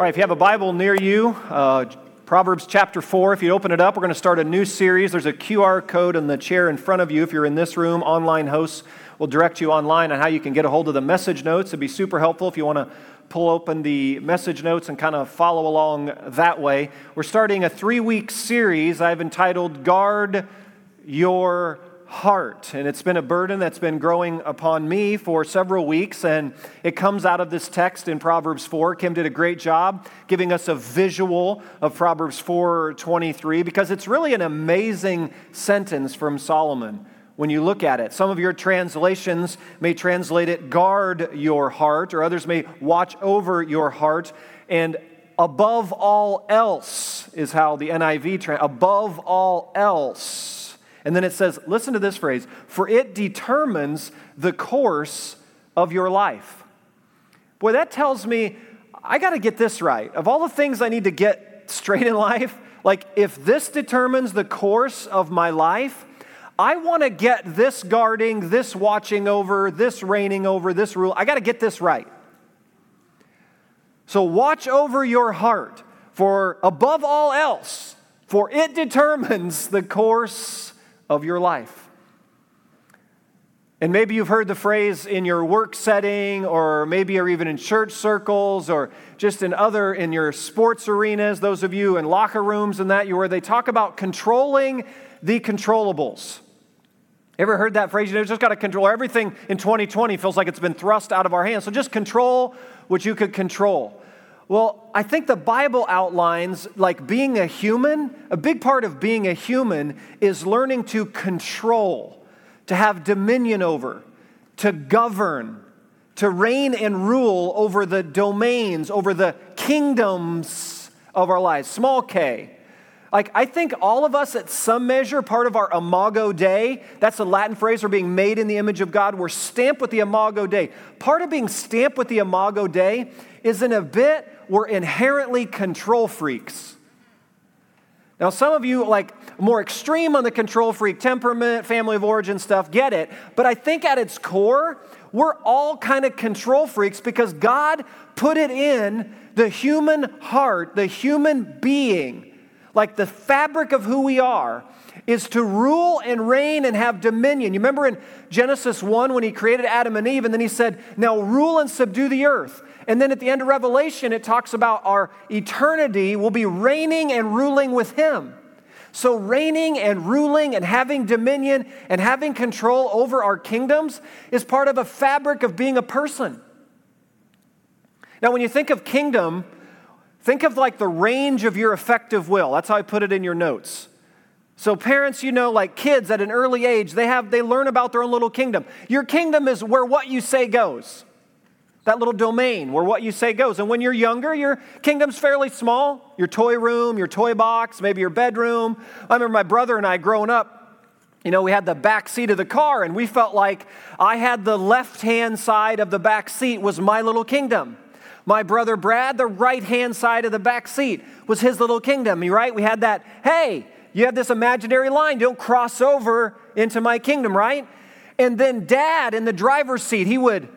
All right, if you have a Bible near you, uh, Proverbs chapter 4, if you open it up, we're going to start a new series. There's a QR code on the chair in front of you. If you're in this room, online hosts will direct you online on how you can get a hold of the message notes. It'd be super helpful if you want to pull open the message notes and kind of follow along that way. We're starting a three week series I've entitled Guard Your heart. And it's been a burden that's been growing upon me for several weeks. And it comes out of this text in Proverbs 4. Kim did a great job giving us a visual of Proverbs 4 23 because it's really an amazing sentence from Solomon when you look at it. Some of your translations may translate it guard your heart, or others may watch over your heart. And above all else is how the NIV, tra- above all else and then it says, listen to this phrase, for it determines the course of your life. Boy, that tells me I got to get this right. Of all the things I need to get straight in life, like if this determines the course of my life, I want to get this guarding, this watching over, this reigning over, this rule. I got to get this right. So watch over your heart, for above all else, for it determines the course of your life. And maybe you've heard the phrase in your work setting, or maybe you're even in church circles, or just in other, in your sports arenas, those of you in locker rooms and that, you where they talk about controlling the controllables. Ever heard that phrase? You know, just got to control everything in 2020 feels like it's been thrust out of our hands. So just control what you could control. Well, I think the Bible outlines like being a human, a big part of being a human is learning to control, to have dominion over, to govern, to reign and rule over the domains, over the kingdoms of our lives. Small k. Like, I think all of us, at some measure, part of our imago Dei, that's a Latin phrase for being made in the image of God, we're stamped with the imago Dei. Part of being stamped with the imago Dei is in a bit we're inherently control freaks. Now, some of you, like more extreme on the control freak temperament, family of origin stuff, get it. But I think at its core, we're all kind of control freaks because God put it in the human heart, the human being, like the fabric of who we are, is to rule and reign and have dominion. You remember in Genesis 1 when he created Adam and Eve, and then he said, Now rule and subdue the earth. And then at the end of Revelation, it talks about our eternity will be reigning and ruling with Him. So, reigning and ruling and having dominion and having control over our kingdoms is part of a fabric of being a person. Now, when you think of kingdom, think of like the range of your effective will. That's how I put it in your notes. So parents, you know, like kids at an early age, they have they learn about their own little kingdom. Your kingdom is where what you say goes that little domain where what you say goes. And when you're younger, your kingdom's fairly small your toy room, your toy box, maybe your bedroom. I remember my brother and I growing up. You know, we had the back seat of the car, and we felt like I had the left hand side of the back seat was my little kingdom. My brother Brad, the right hand side of the back seat was his little kingdom. Right? We had that, hey, you have this imaginary line, don't cross over into my kingdom, right? And then dad in the driver's seat, he would,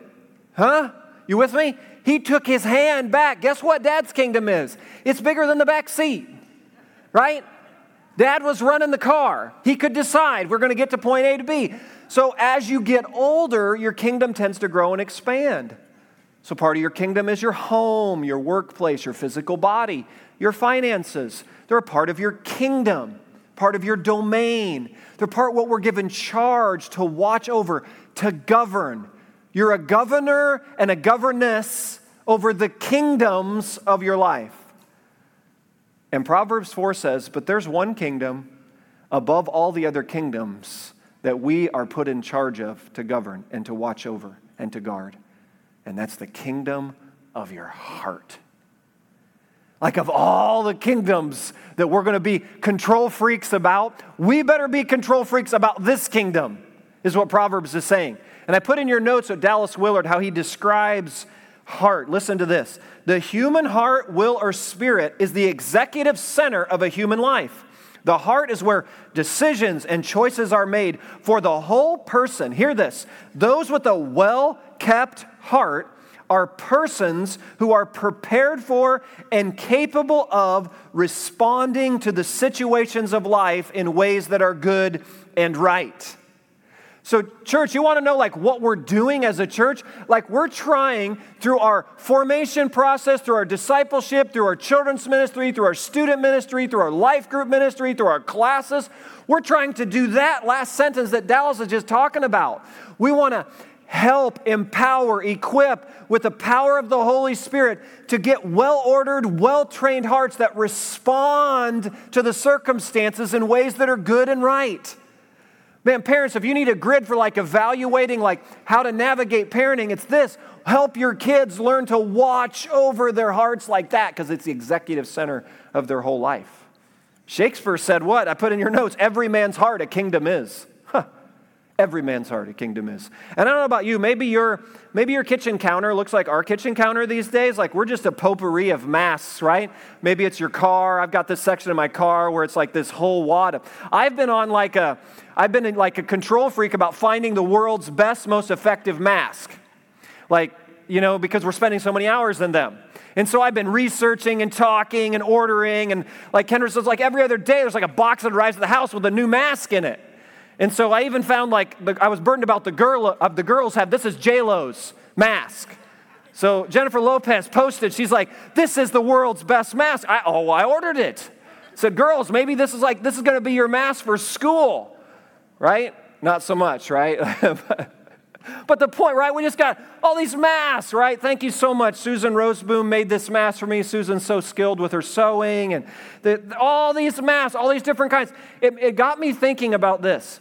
huh? You with me? He took his hand back. Guess what dad's kingdom is? It's bigger than the back seat, right? Dad was running the car. He could decide we're going to get to point A to B. So as you get older, your kingdom tends to grow and expand. So part of your kingdom is your home, your workplace, your physical body, your finances. They're a part of your kingdom, part of your domain. They're part what we're given charge to watch over, to govern. You're a governor and a governess over the kingdoms of your life. And Proverbs 4 says, But there's one kingdom above all the other kingdoms that we are put in charge of to govern and to watch over and to guard. And that's the kingdom of your heart. Like, of all the kingdoms that we're going to be control freaks about, we better be control freaks about this kingdom, is what Proverbs is saying. And I put in your notes of Dallas Willard how he describes heart. Listen to this the human heart, will, or spirit is the executive center of a human life. The heart is where decisions and choices are made for the whole person. Hear this those with a well kept heart are persons who are prepared for and capable of responding to the situations of life in ways that are good and right. So, church, you want to know like what we're doing as a church? Like we're trying through our formation process, through our discipleship, through our children's ministry, through our student ministry, through our life group ministry, through our classes. We're trying to do that last sentence that Dallas is just talking about. We want to help, empower, equip with the power of the Holy Spirit to get well ordered, well trained hearts that respond to the circumstances in ways that are good and right. Man, parents, if you need a grid for like evaluating like how to navigate parenting, it's this. Help your kids learn to watch over their hearts like that because it's the executive center of their whole life. Shakespeare said what? I put in your notes, every man's heart a kingdom is. Every man's heart a kingdom is. And I don't know about you, maybe your maybe your kitchen counter looks like our kitchen counter these days. Like we're just a potpourri of masks, right? Maybe it's your car. I've got this section of my car where it's like this whole wad of. I've been on like a I've been like a control freak about finding the world's best, most effective mask. Like, you know, because we're spending so many hours in them. And so I've been researching and talking and ordering. And like Kendra says, like every other day, there's like a box that arrives at the house with a new mask in it. And so I even found like I was burdened about the girl of the girls have this is J Lo's mask. So Jennifer Lopez posted, she's like, "This is the world's best mask." I, oh, I ordered it. Said, "Girls, maybe this is like this is going to be your mask for school, right?" Not so much, right? but the point, right? We just got all these masks, right? Thank you so much. Susan Roseboom made this mask for me. Susan's so skilled with her sewing and the, all these masks, all these different kinds. It, it got me thinking about this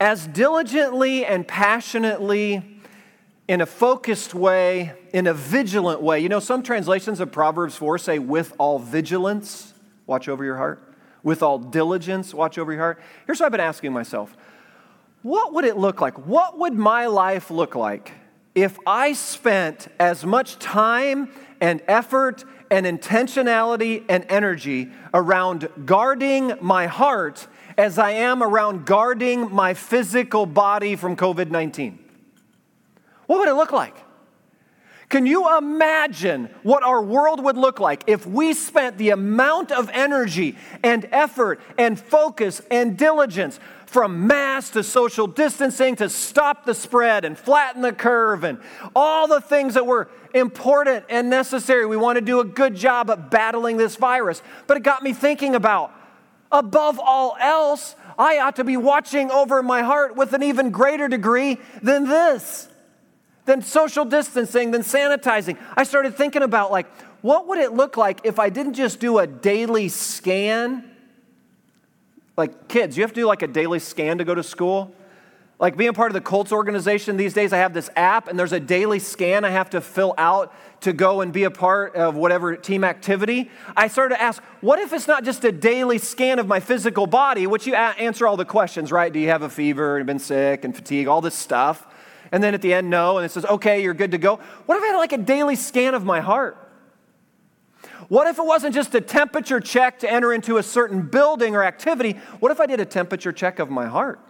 as diligently and passionately, in a focused way, in a vigilant way. You know, some translations of Proverbs 4 say, with all vigilance, watch over your heart. With all diligence, watch over your heart. Here's what I've been asking myself What would it look like? What would my life look like if I spent as much time and effort and intentionality and energy around guarding my heart as I am around guarding my physical body from COVID 19? What would it look like? Can you imagine what our world would look like if we spent the amount of energy and effort and focus and diligence from mass to social distancing to stop the spread and flatten the curve and all the things that were important and necessary? We want to do a good job at battling this virus. But it got me thinking about above all else, I ought to be watching over my heart with an even greater degree than this, than social distancing, than sanitizing. I started thinking about, like, what would it look like if I didn't just do a daily scan? Like, kids, you have to do like a daily scan to go to school. Like being part of the Colts organization these days, I have this app and there's a daily scan I have to fill out to go and be a part of whatever team activity. I started to ask, what if it's not just a daily scan of my physical body, which you answer all the questions, right? Do you have a fever and been sick and fatigue, all this stuff? And then at the end, no, and it says, okay, you're good to go. What if I had like a daily scan of my heart? What if it wasn't just a temperature check to enter into a certain building or activity? What if I did a temperature check of my heart?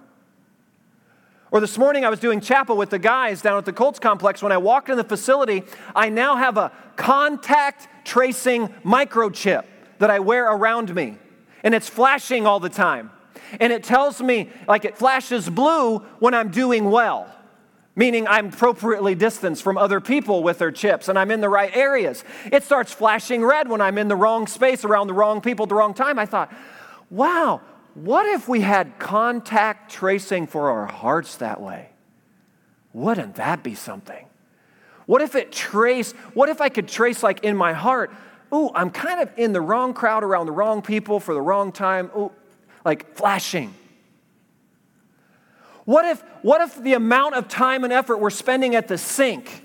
Or this morning, I was doing chapel with the guys down at the Colts complex. When I walked in the facility, I now have a contact tracing microchip that I wear around me, and it's flashing all the time. And it tells me, like, it flashes blue when I'm doing well, meaning I'm appropriately distanced from other people with their chips and I'm in the right areas. It starts flashing red when I'm in the wrong space around the wrong people at the wrong time. I thought, wow, what if we had contact tracing for our hearts that way? Wouldn't that be something? What if it trace, what if I could trace like in my heart, ooh, I'm kind of in the wrong crowd around the wrong people for the wrong time, ooh, like flashing. What if, what if the amount of time and effort we're spending at the sink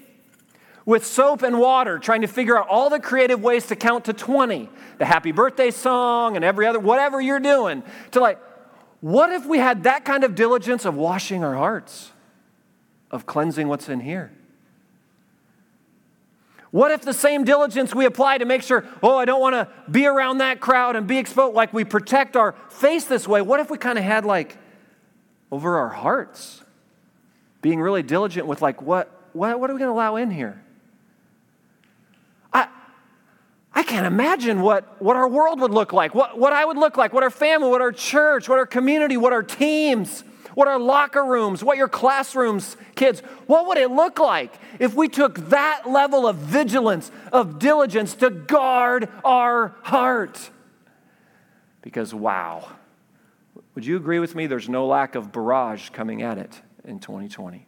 with soap and water, trying to figure out all the creative ways to count to 20, the happy birthday song and every other, whatever you're doing, to like, what if we had that kind of diligence of washing our hearts, of cleansing what's in here? What if the same diligence we apply to make sure, oh, I don't want to be around that crowd and be exposed, like we protect our face this way? What if we kind of had like over our hearts. Being really diligent with, like, what, what, what are we going to allow in here? I, I can't imagine what, what our world would look like, what, what I would look like, what our family, what our church, what our community, what our teams, what our locker rooms, what your classrooms, kids, what would it look like if we took that level of vigilance, of diligence to guard our heart? Because, wow, would you agree with me? There's no lack of barrage coming at it in 2020.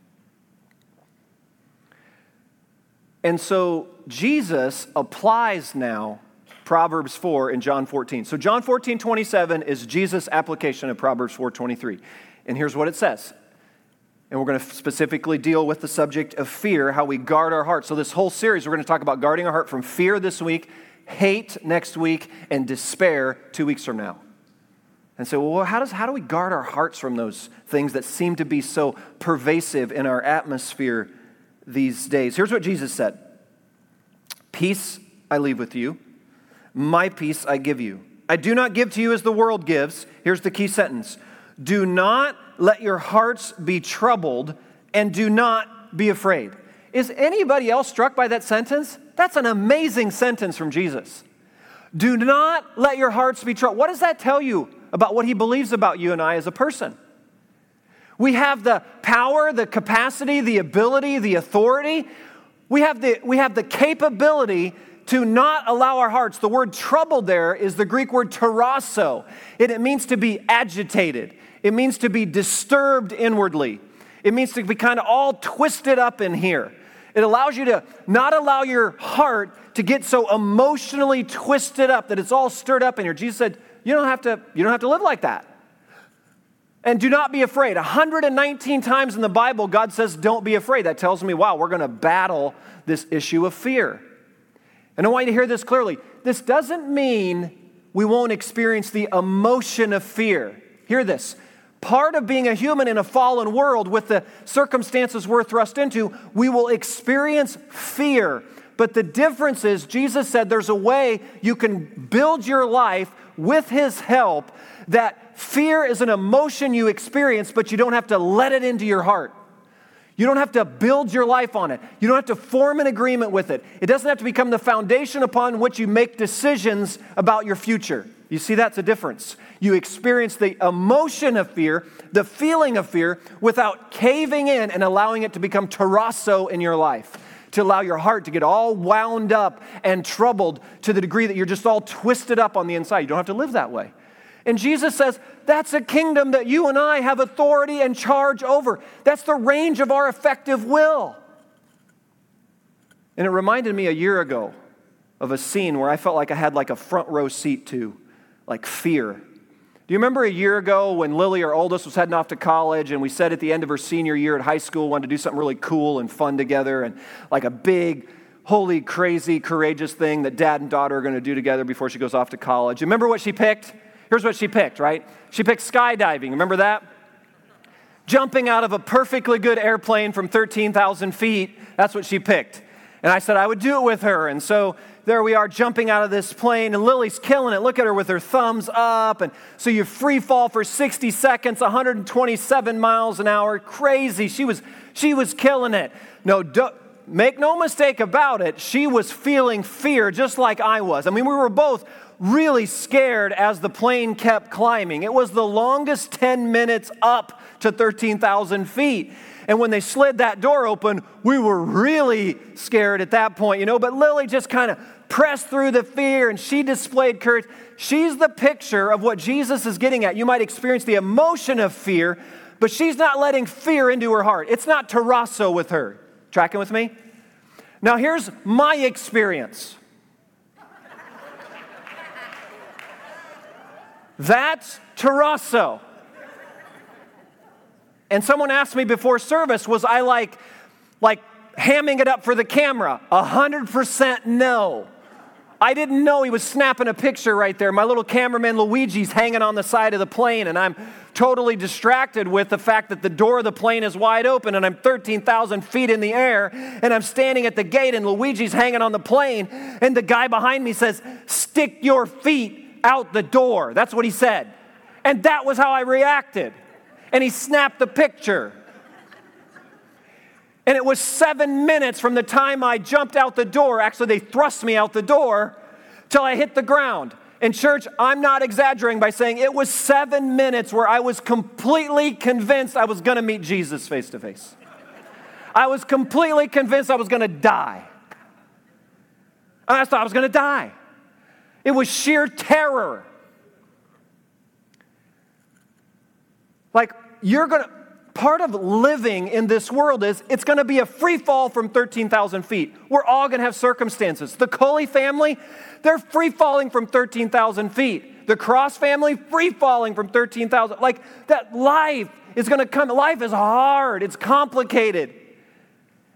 And so Jesus applies now Proverbs 4 in John 14. So John 14, 27 is Jesus' application of Proverbs 4, 23. And here's what it says. And we're going to specifically deal with the subject of fear, how we guard our heart. So, this whole series, we're going to talk about guarding our heart from fear this week, hate next week, and despair two weeks from now. And so, well, how, does, how do we guard our hearts from those things that seem to be so pervasive in our atmosphere these days? Here's what Jesus said Peace I leave with you, my peace I give you. I do not give to you as the world gives. Here's the key sentence Do not let your hearts be troubled, and do not be afraid. Is anybody else struck by that sentence? That's an amazing sentence from Jesus. Do not let your hearts be troubled. What does that tell you about what he believes about you and I as a person? We have the power, the capacity, the ability, the authority. We have the, we have the capability to not allow our hearts. The word troubled there is the Greek word tarasso, and it means to be agitated, it means to be disturbed inwardly, it means to be kind of all twisted up in here. It allows you to not allow your heart to get so emotionally twisted up that it's all stirred up in here. Jesus said, You don't have to, you don't have to live like that. And do not be afraid. 119 times in the Bible, God says, Don't be afraid. That tells me, wow, we're going to battle this issue of fear. And I want you to hear this clearly. This doesn't mean we won't experience the emotion of fear. Hear this. Part of being a human in a fallen world with the circumstances we're thrust into, we will experience fear. But the difference is, Jesus said there's a way you can build your life with His help that fear is an emotion you experience, but you don't have to let it into your heart. You don't have to build your life on it. You don't have to form an agreement with it. It doesn't have to become the foundation upon which you make decisions about your future. You see, that's a difference. You experience the emotion of fear, the feeling of fear, without caving in and allowing it to become tarasso in your life, to allow your heart to get all wound up and troubled to the degree that you're just all twisted up on the inside. You don't have to live that way. And Jesus says, that's a kingdom that you and I have authority and charge over. That's the range of our effective will. And it reminded me a year ago of a scene where I felt like I had like a front row seat to like fear. Do you remember a year ago when Lily, our oldest, was heading off to college and we said at the end of her senior year at high school, wanted to do something really cool and fun together and like a big, holy, crazy, courageous thing that dad and daughter are going to do together before she goes off to college. Remember what she picked? Here's what she picked, right? She picked skydiving. Remember that? Jumping out of a perfectly good airplane from 13,000 feet. That's what she picked. And I said I would do it with her. And so there we are jumping out of this plane, and Lily's killing it. Look at her with her thumbs up. And so you free fall for 60 seconds, 127 miles an hour. Crazy. She was, she was killing it. No, do, make no mistake about it, she was feeling fear just like I was. I mean, we were both really scared as the plane kept climbing. It was the longest 10 minutes up to 13,000 feet. And when they slid that door open, we were really scared at that point, you know. But Lily just kind of pressed through the fear and she displayed courage. She's the picture of what Jesus is getting at. You might experience the emotion of fear, but she's not letting fear into her heart. It's not tarasso with her. Tracking with me? Now, here's my experience. That's tarasso. And someone asked me before service, was I like, like hamming it up for the camera? A hundred percent no. I didn't know he was snapping a picture right there. My little cameraman Luigi's hanging on the side of the plane, and I'm totally distracted with the fact that the door of the plane is wide open and I'm 13,000 feet in the air, and I'm standing at the gate, and Luigi's hanging on the plane, and the guy behind me says, Stick your feet out the door. That's what he said. And that was how I reacted and he snapped the picture. And it was seven minutes from the time I jumped out the door, actually, they thrust me out the door, till I hit the ground. In church, I'm not exaggerating by saying it was seven minutes where I was completely convinced I was gonna meet Jesus face to face. I was completely convinced I was gonna die. And I thought I was gonna die. It was sheer terror. Like, you're gonna, part of living in this world is it's gonna be a free fall from 13,000 feet. We're all gonna have circumstances. The Coley family, they're free falling from 13,000 feet. The Cross family, free falling from 13,000. Like, that life is gonna come. Life is hard, it's complicated.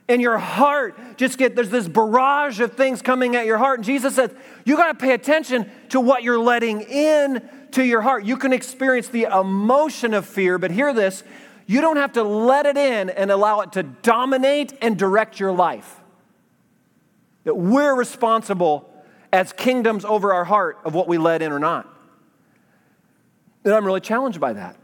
And your heart just get there's this barrage of things coming at your heart. And Jesus says, you got to pay attention to what you're letting in to your heart. You can experience the emotion of fear, but hear this you don't have to let it in and allow it to dominate and direct your life. That we're responsible as kingdoms over our heart of what we let in or not. And I'm really challenged by that.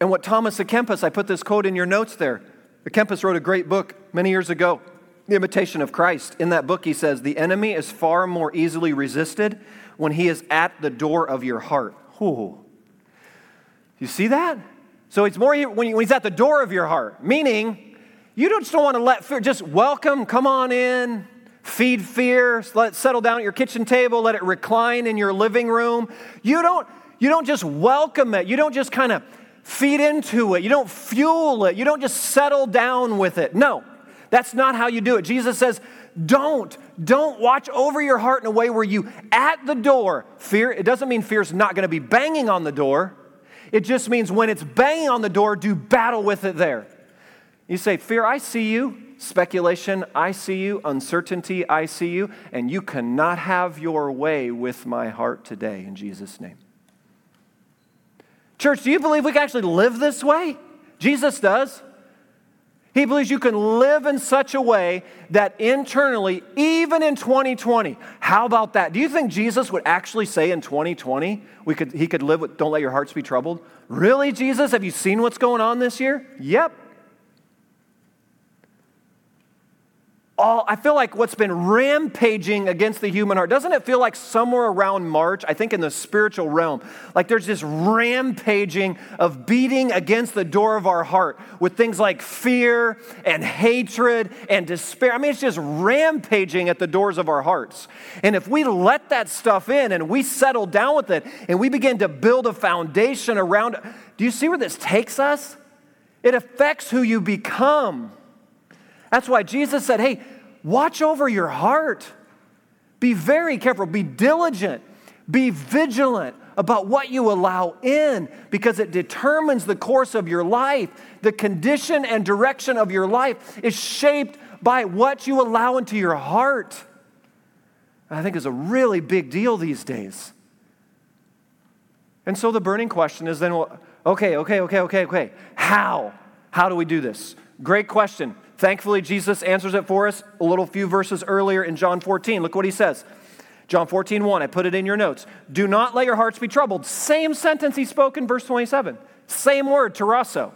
And what Thomas à Kempis, I put this quote in your notes there. À Kempis wrote a great book many years ago, The Imitation of Christ. In that book, he says, The enemy is far more easily resisted when he is at the door of your heart. Ooh. You see that? So it's more when he's at the door of your heart, meaning you just don't want to let fear, just welcome, come on in, feed fear, let it settle down at your kitchen table, let it recline in your living room. You don't, you don't just welcome it, you don't just kind of feed into it, you don't fuel it, you don't just settle down with it. No, that's not how you do it. Jesus says, don't, don't watch over your heart in a way where you at the door, fear, it doesn't mean fear's not going to be banging on the door. It just means when it's banging on the door, do battle with it there. You say, Fear, I see you. Speculation, I see you. Uncertainty, I see you. And you cannot have your way with my heart today in Jesus' name. Church, do you believe we can actually live this way? Jesus does. He believes you can live in such a way that internally, even in 2020, how about that? Do you think Jesus would actually say in 2020 we could, he could live with don't let your hearts be troubled? Really, Jesus? Have you seen what's going on this year? Yep. All, I feel like what's been rampaging against the human heart, doesn't it feel like somewhere around March, I think in the spiritual realm, like there's this rampaging of beating against the door of our heart with things like fear and hatred and despair. I mean, it's just rampaging at the doors of our hearts. And if we let that stuff in and we settle down with it and we begin to build a foundation around it, do you see where this takes us? It affects who you become. That's why Jesus said, hey, watch over your heart. Be very careful, be diligent, be vigilant about what you allow in because it determines the course of your life. The condition and direction of your life is shaped by what you allow into your heart. I think is a really big deal these days. And so the burning question is then, well, okay, okay, okay, okay, okay. How? How do we do this? Great question. Thankfully, Jesus answers it for us a little few verses earlier in John 14. Look what he says. John 14, 1. I put it in your notes. Do not let your hearts be troubled. Same sentence he spoke in verse 27. Same word, tarasso.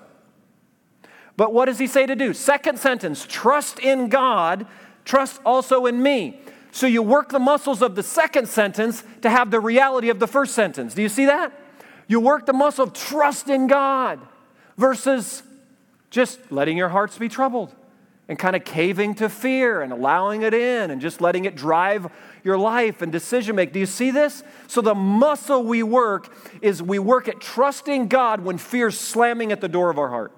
But what does he say to do? Second sentence trust in God, trust also in me. So you work the muscles of the second sentence to have the reality of the first sentence. Do you see that? You work the muscle of trust in God versus just letting your hearts be troubled and kind of caving to fear and allowing it in and just letting it drive your life and decision make. Do you see this? So the muscle we work is we work at trusting God when fear's slamming at the door of our heart.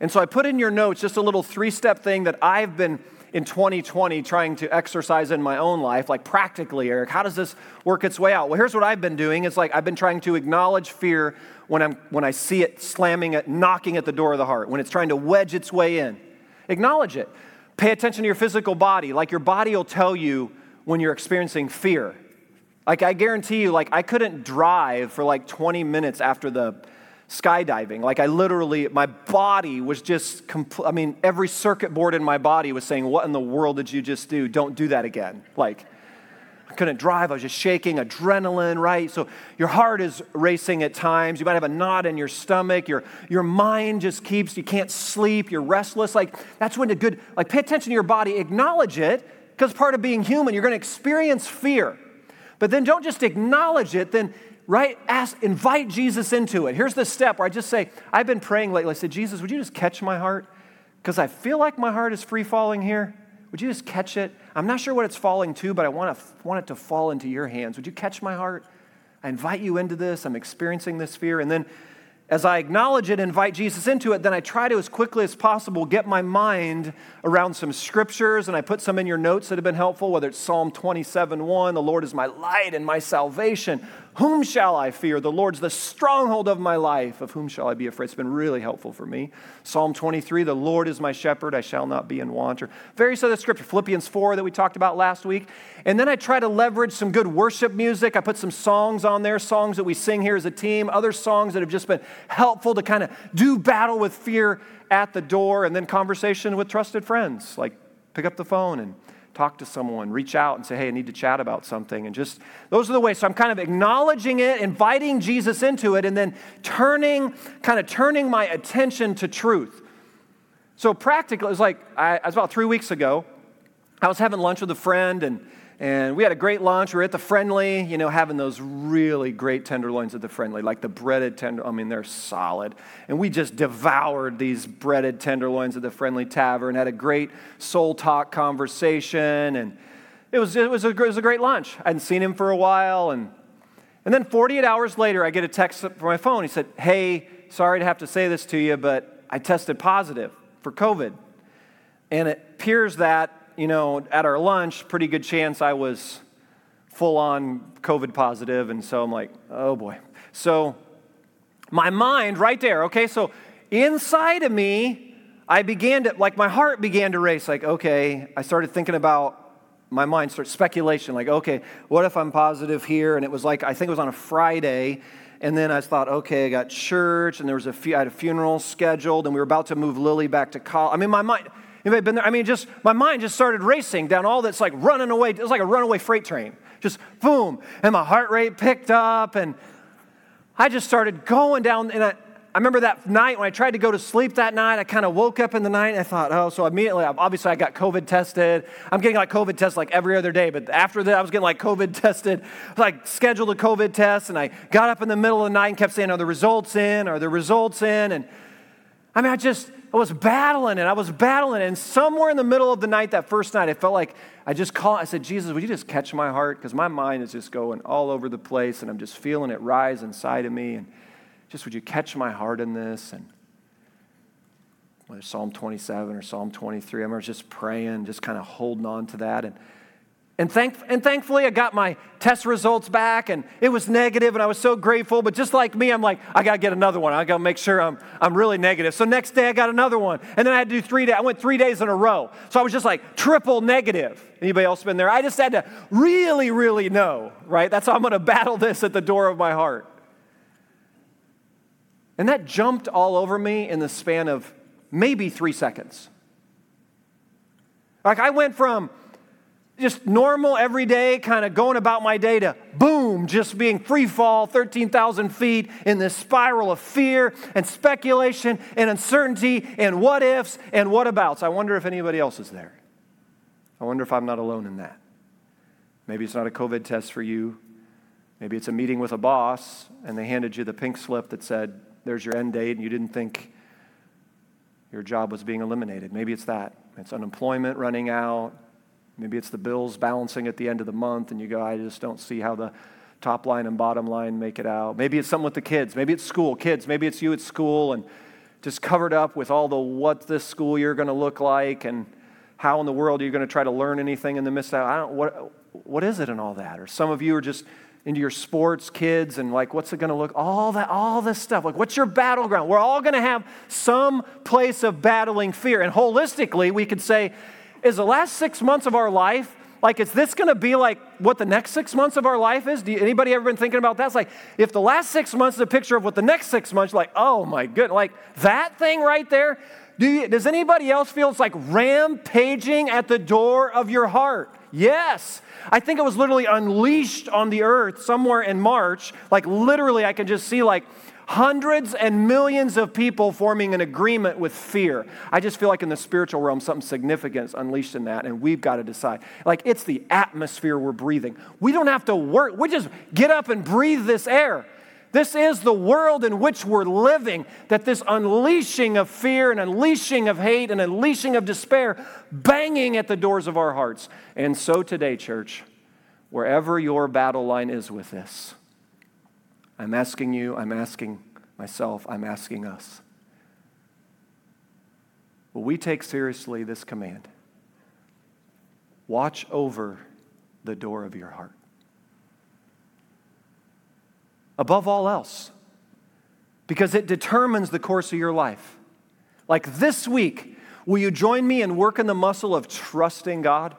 And so I put in your notes just a little three step thing that I've been in 2020 trying to exercise in my own life, like practically, Eric, how does this work its way out? Well, here's what I've been doing. It's like I've been trying to acknowledge fear when, I'm, when I see it slamming, it, knocking at the door of the heart, when it's trying to wedge its way in. Acknowledge it. Pay attention to your physical body. Like your body will tell you when you're experiencing fear. Like I guarantee you, like I couldn't drive for like 20 minutes after the skydiving. Like I literally, my body was just, compl- I mean, every circuit board in my body was saying, What in the world did you just do? Don't do that again. Like, I couldn't drive. I was just shaking, adrenaline, right? So your heart is racing at times. You might have a knot in your stomach. Your, your mind just keeps, you can't sleep. You're restless. Like, that's when a good, like, pay attention to your body, acknowledge it, because part of being human, you're going to experience fear. But then don't just acknowledge it, then right? Ask, invite Jesus into it. Here's the step where I just say, I've been praying lately. I said, Jesus, would you just catch my heart? Because I feel like my heart is free falling here. Would you just catch it? I'm not sure what it's falling to, but I want, to, want it to fall into your hands. Would you catch my heart? I invite you into this. I'm experiencing this fear. And then as I acknowledge it, invite Jesus into it, then I try to, as quickly as possible, get my mind around some scriptures, and I put some in your notes that have been helpful, whether it's Psalm 27 1, the Lord is my light and my salvation. Whom shall I fear? The Lord's the stronghold of my life. Of whom shall I be afraid? It's been really helpful for me. Psalm 23, the Lord is my shepherd, I shall not be in want. Or various other scripture, Philippians 4 that we talked about last week. And then I try to leverage some good worship music. I put some songs on there, songs that we sing here as a team, other songs that have just been helpful to kind of do battle with fear at the door, and then conversation with trusted friends, like pick up the phone and talk to someone, reach out and say, hey, I need to chat about something. And just those are the ways. So I'm kind of acknowledging it, inviting Jesus into it, and then turning, kind of turning my attention to truth. So practically, it was like, I, it was about three weeks ago. I was having lunch with a friend, and and we had a great lunch. We were at the Friendly, you know, having those really great tenderloins at the Friendly, like the breaded tender. I mean, they're solid. And we just devoured these breaded tenderloins at the Friendly Tavern, had a great soul talk conversation. And it was, it was, a, it was a great lunch. I hadn't seen him for a while. And, and then 48 hours later, I get a text from my phone. He said, Hey, sorry to have to say this to you, but I tested positive for COVID. And it appears that you know, at our lunch, pretty good chance I was full on COVID positive, and so I'm like, oh boy. So my mind right there, okay, so inside of me, I began to, like, my heart began to race. Like, okay, I started thinking about my mind, started speculation, like, okay, what if I'm positive here? And it was like, I think it was on a Friday. And then I thought, okay, I got church, and there was a, I had a funeral scheduled, and we were about to move Lily back to college. I mean, my mind, Anybody been there? I mean, just my mind just started racing down all that's like running away. It was like a runaway freight train. Just boom. And my heart rate picked up and I just started going down. And I, I remember that night when I tried to go to sleep that night, I kind of woke up in the night and I thought, oh, so immediately, obviously I got COVID tested. I'm getting like COVID tests like every other day, but after that I was getting like COVID tested, like scheduled a COVID test and I got up in the middle of the night and kept saying, are the results in? Are the results in? And I mean, I just, I was battling it. I was battling it. And somewhere in the middle of the night, that first night, I felt like I just called. I said, Jesus, would you just catch my heart? Because my mind is just going all over the place and I'm just feeling it rise inside of me. And just would you catch my heart in this? And whether Psalm 27 or Psalm 23, I remember just praying, just kind of holding on to that. And and, thank, and thankfully, I got my test results back, and it was negative, and I was so grateful. But just like me, I'm like, I got to get another one. I got to make sure I'm, I'm really negative. So next day, I got another one, and then I had to do three days. I went three days in a row. So I was just like triple negative. Anybody else been there? I just had to really, really know, right? That's how I'm going to battle this at the door of my heart. And that jumped all over me in the span of maybe three seconds. Like I went from just normal, everyday, kind of going about my day to boom, just being free fall 13,000 feet in this spiral of fear and speculation and uncertainty and what ifs and what abouts. I wonder if anybody else is there. I wonder if I'm not alone in that. Maybe it's not a COVID test for you. Maybe it's a meeting with a boss and they handed you the pink slip that said, there's your end date, and you didn't think your job was being eliminated. Maybe it's that. It's unemployment running out Maybe it's the bills balancing at the end of the month, and you go, I just don't see how the top line and bottom line make it out. Maybe it's something with the kids. Maybe it's school, kids. Maybe it's you at school and just covered up with all the what this school year going to look like and how in the world are you going to try to learn anything in the midst of I don't what what is it and all that? Or some of you are just into your sports, kids, and like what's it going to look? All that, all this stuff. Like what's your battleground? We're all going to have some place of battling fear. And holistically, we could say is the last six months of our life like is this going to be like what the next six months of our life is? Do you, anybody ever been thinking about that? It's like if the last six months is a picture of what the next six months like oh my goodness like that thing right there? Do you, does anybody else feel it's like rampaging at the door of your heart? Yes. I think it was literally unleashed on the earth somewhere in march. Like literally i can just see like Hundreds and millions of people forming an agreement with fear. I just feel like in the spiritual realm, something significant is unleashed in that, and we've got to decide. Like it's the atmosphere we're breathing. We don't have to work, we just get up and breathe this air. This is the world in which we're living, that this unleashing of fear and unleashing of hate and unleashing of despair banging at the doors of our hearts. And so today, church, wherever your battle line is with this, I'm asking you, I'm asking myself, I'm asking us. Will we take seriously this command? Watch over the door of your heart above all else because it determines the course of your life. Like this week, will you join me in working the muscle of trusting God?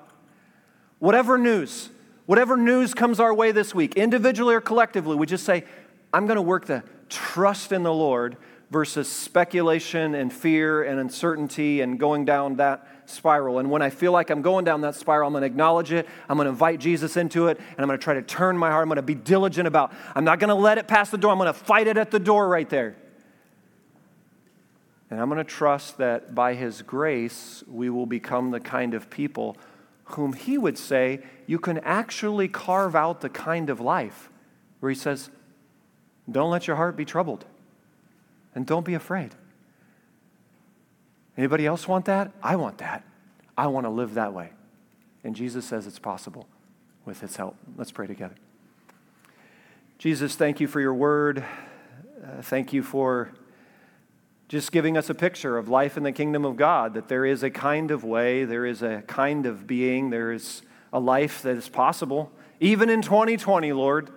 Whatever news, whatever news comes our way this week, individually or collectively, we just say, I'm going to work the trust in the Lord versus speculation and fear and uncertainty and going down that spiral. And when I feel like I'm going down that spiral, I'm going to acknowledge it. I'm going to invite Jesus into it. And I'm going to try to turn my heart. I'm going to be diligent about I'm not going to let it pass the door. I'm going to fight it at the door right there. And I'm going to trust that by His grace, we will become the kind of people whom He would say you can actually carve out the kind of life where He says, Don't let your heart be troubled. And don't be afraid. Anybody else want that? I want that. I want to live that way. And Jesus says it's possible with his help. Let's pray together. Jesus, thank you for your word. Uh, thank you for just giving us a picture of life in the kingdom of God, that there is a kind of way, there is a kind of being, there is a life that is possible, even in 2020, Lord,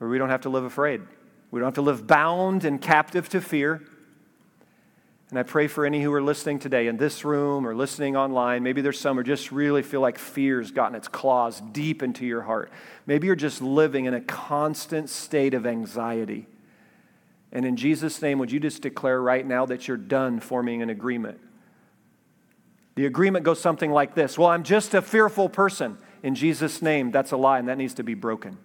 where we don't have to live afraid. We don't have to live bound and captive to fear. And I pray for any who are listening today in this room or listening online. Maybe there's some who just really feel like fear's gotten its claws deep into your heart. Maybe you're just living in a constant state of anxiety. And in Jesus' name, would you just declare right now that you're done forming an agreement? The agreement goes something like this Well, I'm just a fearful person. In Jesus' name, that's a lie, and that needs to be broken.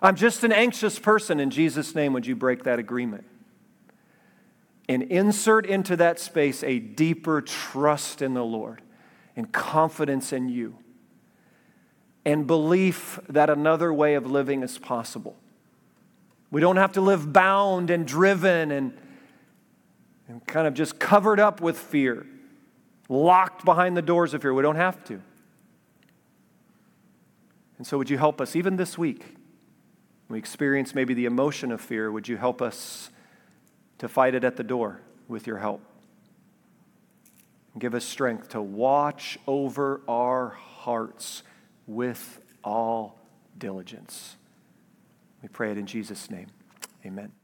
I'm just an anxious person. In Jesus' name, would you break that agreement? And insert into that space a deeper trust in the Lord and confidence in you and belief that another way of living is possible. We don't have to live bound and driven and, and kind of just covered up with fear, locked behind the doors of fear. We don't have to. And so, would you help us even this week? We experience maybe the emotion of fear, would you help us to fight it at the door with your help? Give us strength to watch over our hearts with all diligence. We pray it in Jesus' name. Amen.